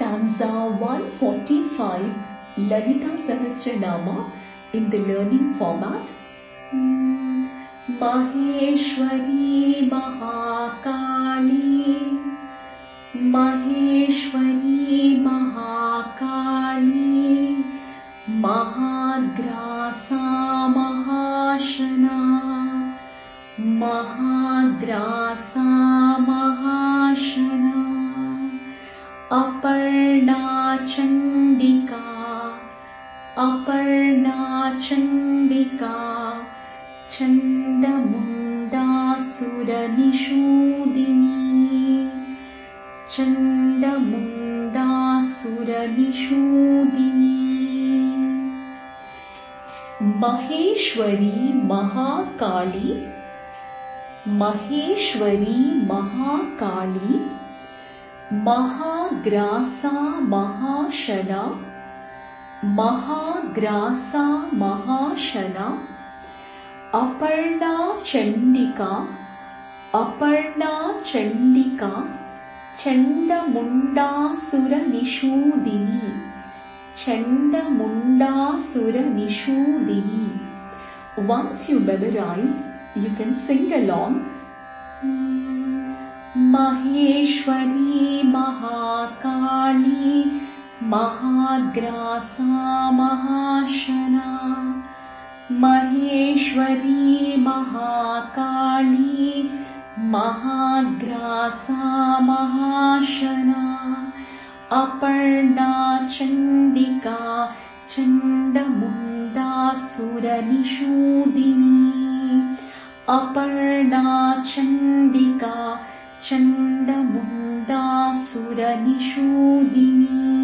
stanza 145 Lalita Sahasranama in the learning format. maheshwari mahakali maheshwari mahakali महाग्रासा mahashana महाग्रासा mahashana अपर अपर्णा चण्डिका अपर्णा चण्डिका चण्डमुण्डासुरनिषूदिनी चण्डमुण्डासुरनिषूदिनी। महेश्वरी महाकाली महेश्वरी महाकाली महाग्रासा महाशना महाग्रासा महाशना अपर्णा चण्डिका अपर्णा चण्डिका चण्डमुण्डासुरनिषूदिनी चण्डमुण्डासुरनिषूदिनी. Once you memorize, you can sing along. महेश्वरी महाग्रासा महाशना महेश्वरी महाकाली महाग्रासा महाशना अपर्णा चण्डिका चण्डमुण्डासुरनिषूदिनी अपर्णा चण्डिका चण्डमुण्डासुरनिषूदिनी